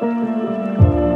Música